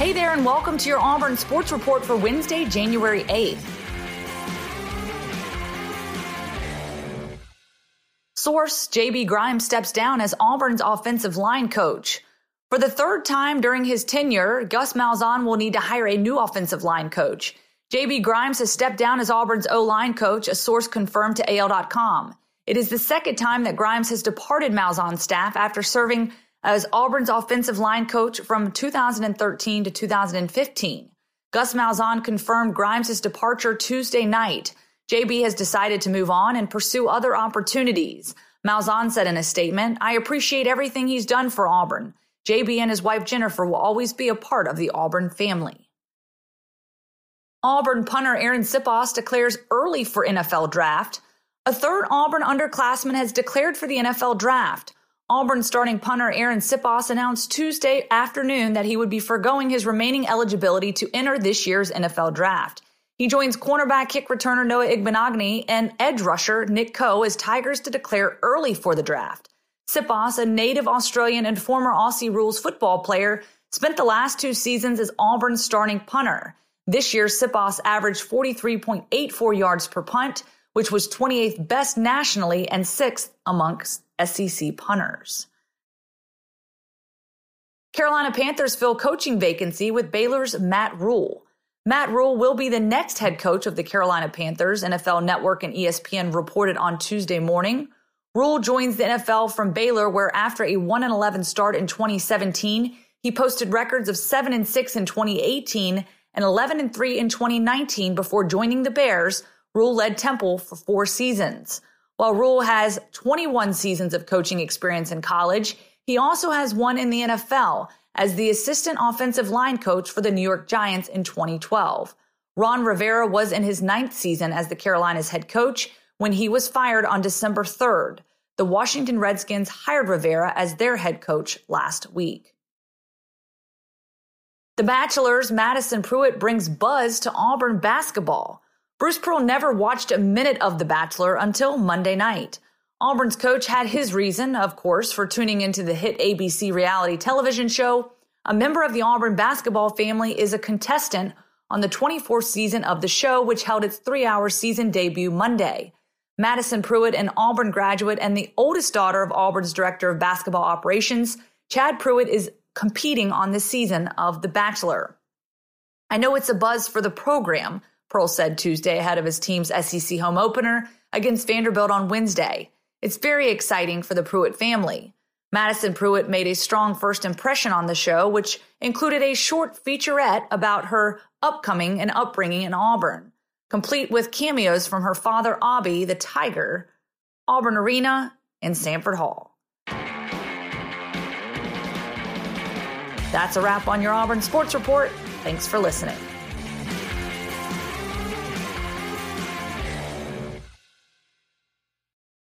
Hey there, and welcome to your Auburn Sports Report for Wednesday, January 8th. Source JB Grimes steps down as Auburn's offensive line coach. For the third time during his tenure, Gus Malzahn will need to hire a new offensive line coach. JB Grimes has stepped down as Auburn's O line coach, a source confirmed to AL.com. It is the second time that Grimes has departed Malzahn's staff after serving as Auburn's offensive line coach from 2013 to 2015. Gus Malzahn confirmed Grimes' departure Tuesday night. JB has decided to move on and pursue other opportunities. Malzahn said in a statement, I appreciate everything he's done for Auburn. JB and his wife Jennifer will always be a part of the Auburn family. Auburn punter Aaron Siposs declares early for NFL draft. A third Auburn underclassman has declared for the NFL draft. Auburn starting punter Aaron Siposs announced Tuesday afternoon that he would be foregoing his remaining eligibility to enter this year's NFL draft. He joins cornerback kick returner Noah Igbinoghene and edge rusher Nick Coe as Tigers to declare early for the draft. Siposs, a native Australian and former Aussie rules football player, spent the last two seasons as Auburn's starting punter. This year, Siposs averaged 43.84 yards per punt, which was 28th best nationally and sixth amongst SEC punters. Carolina Panthers fill coaching vacancy with Baylor's Matt Rhule. Matt Rhule will be the next head coach of the Carolina Panthers, NFL Network and ESPN reported on Tuesday morning. Rhule joins the NFL from Baylor, where after a 1 11 start in 2017, he posted records of 7 and 6 in 2018 and 11 and 3 in 2019 before joining the Bears, Rhule led Temple for four seasons. While Rhule has 21 seasons of coaching experience in college, he also has one in the NFL as the assistant offensive line coach for the New York Giants in 2012. Ron Rivera was in his ninth season as the Carolinas head coach when he was fired on December 3rd. The Washington Redskins hired Rivera as their head coach last week. The Bachelor's Madison Prewett brings buzz to Auburn basketball. Bruce Pearl never watched a minute of The Bachelor until Monday night. Auburn's coach had his reason, of course, for tuning into the hit ABC reality television show. A member of the Auburn basketball family is a contestant on the 24th season of the show, which held its three hour season debut Monday. Madison Prewett, an Auburn graduate and the oldest daughter of Auburn's director of basketball operations, Chad Prewett is competing on this season of The Bachelor. I know it's a buzz for the program, Pearl said Tuesday ahead of his team's SEC home opener against Vanderbilt on Wednesday. It's very exciting for the Prewett family. Madison Prewett made a strong first impression on the show, which included a short featurette about her upcoming and upbringing in Auburn, complete with cameos from her father, Aubie, the Tiger, Auburn Arena, and Samford Hall. That's a wrap on your Auburn Sports Report. Thanks for listening.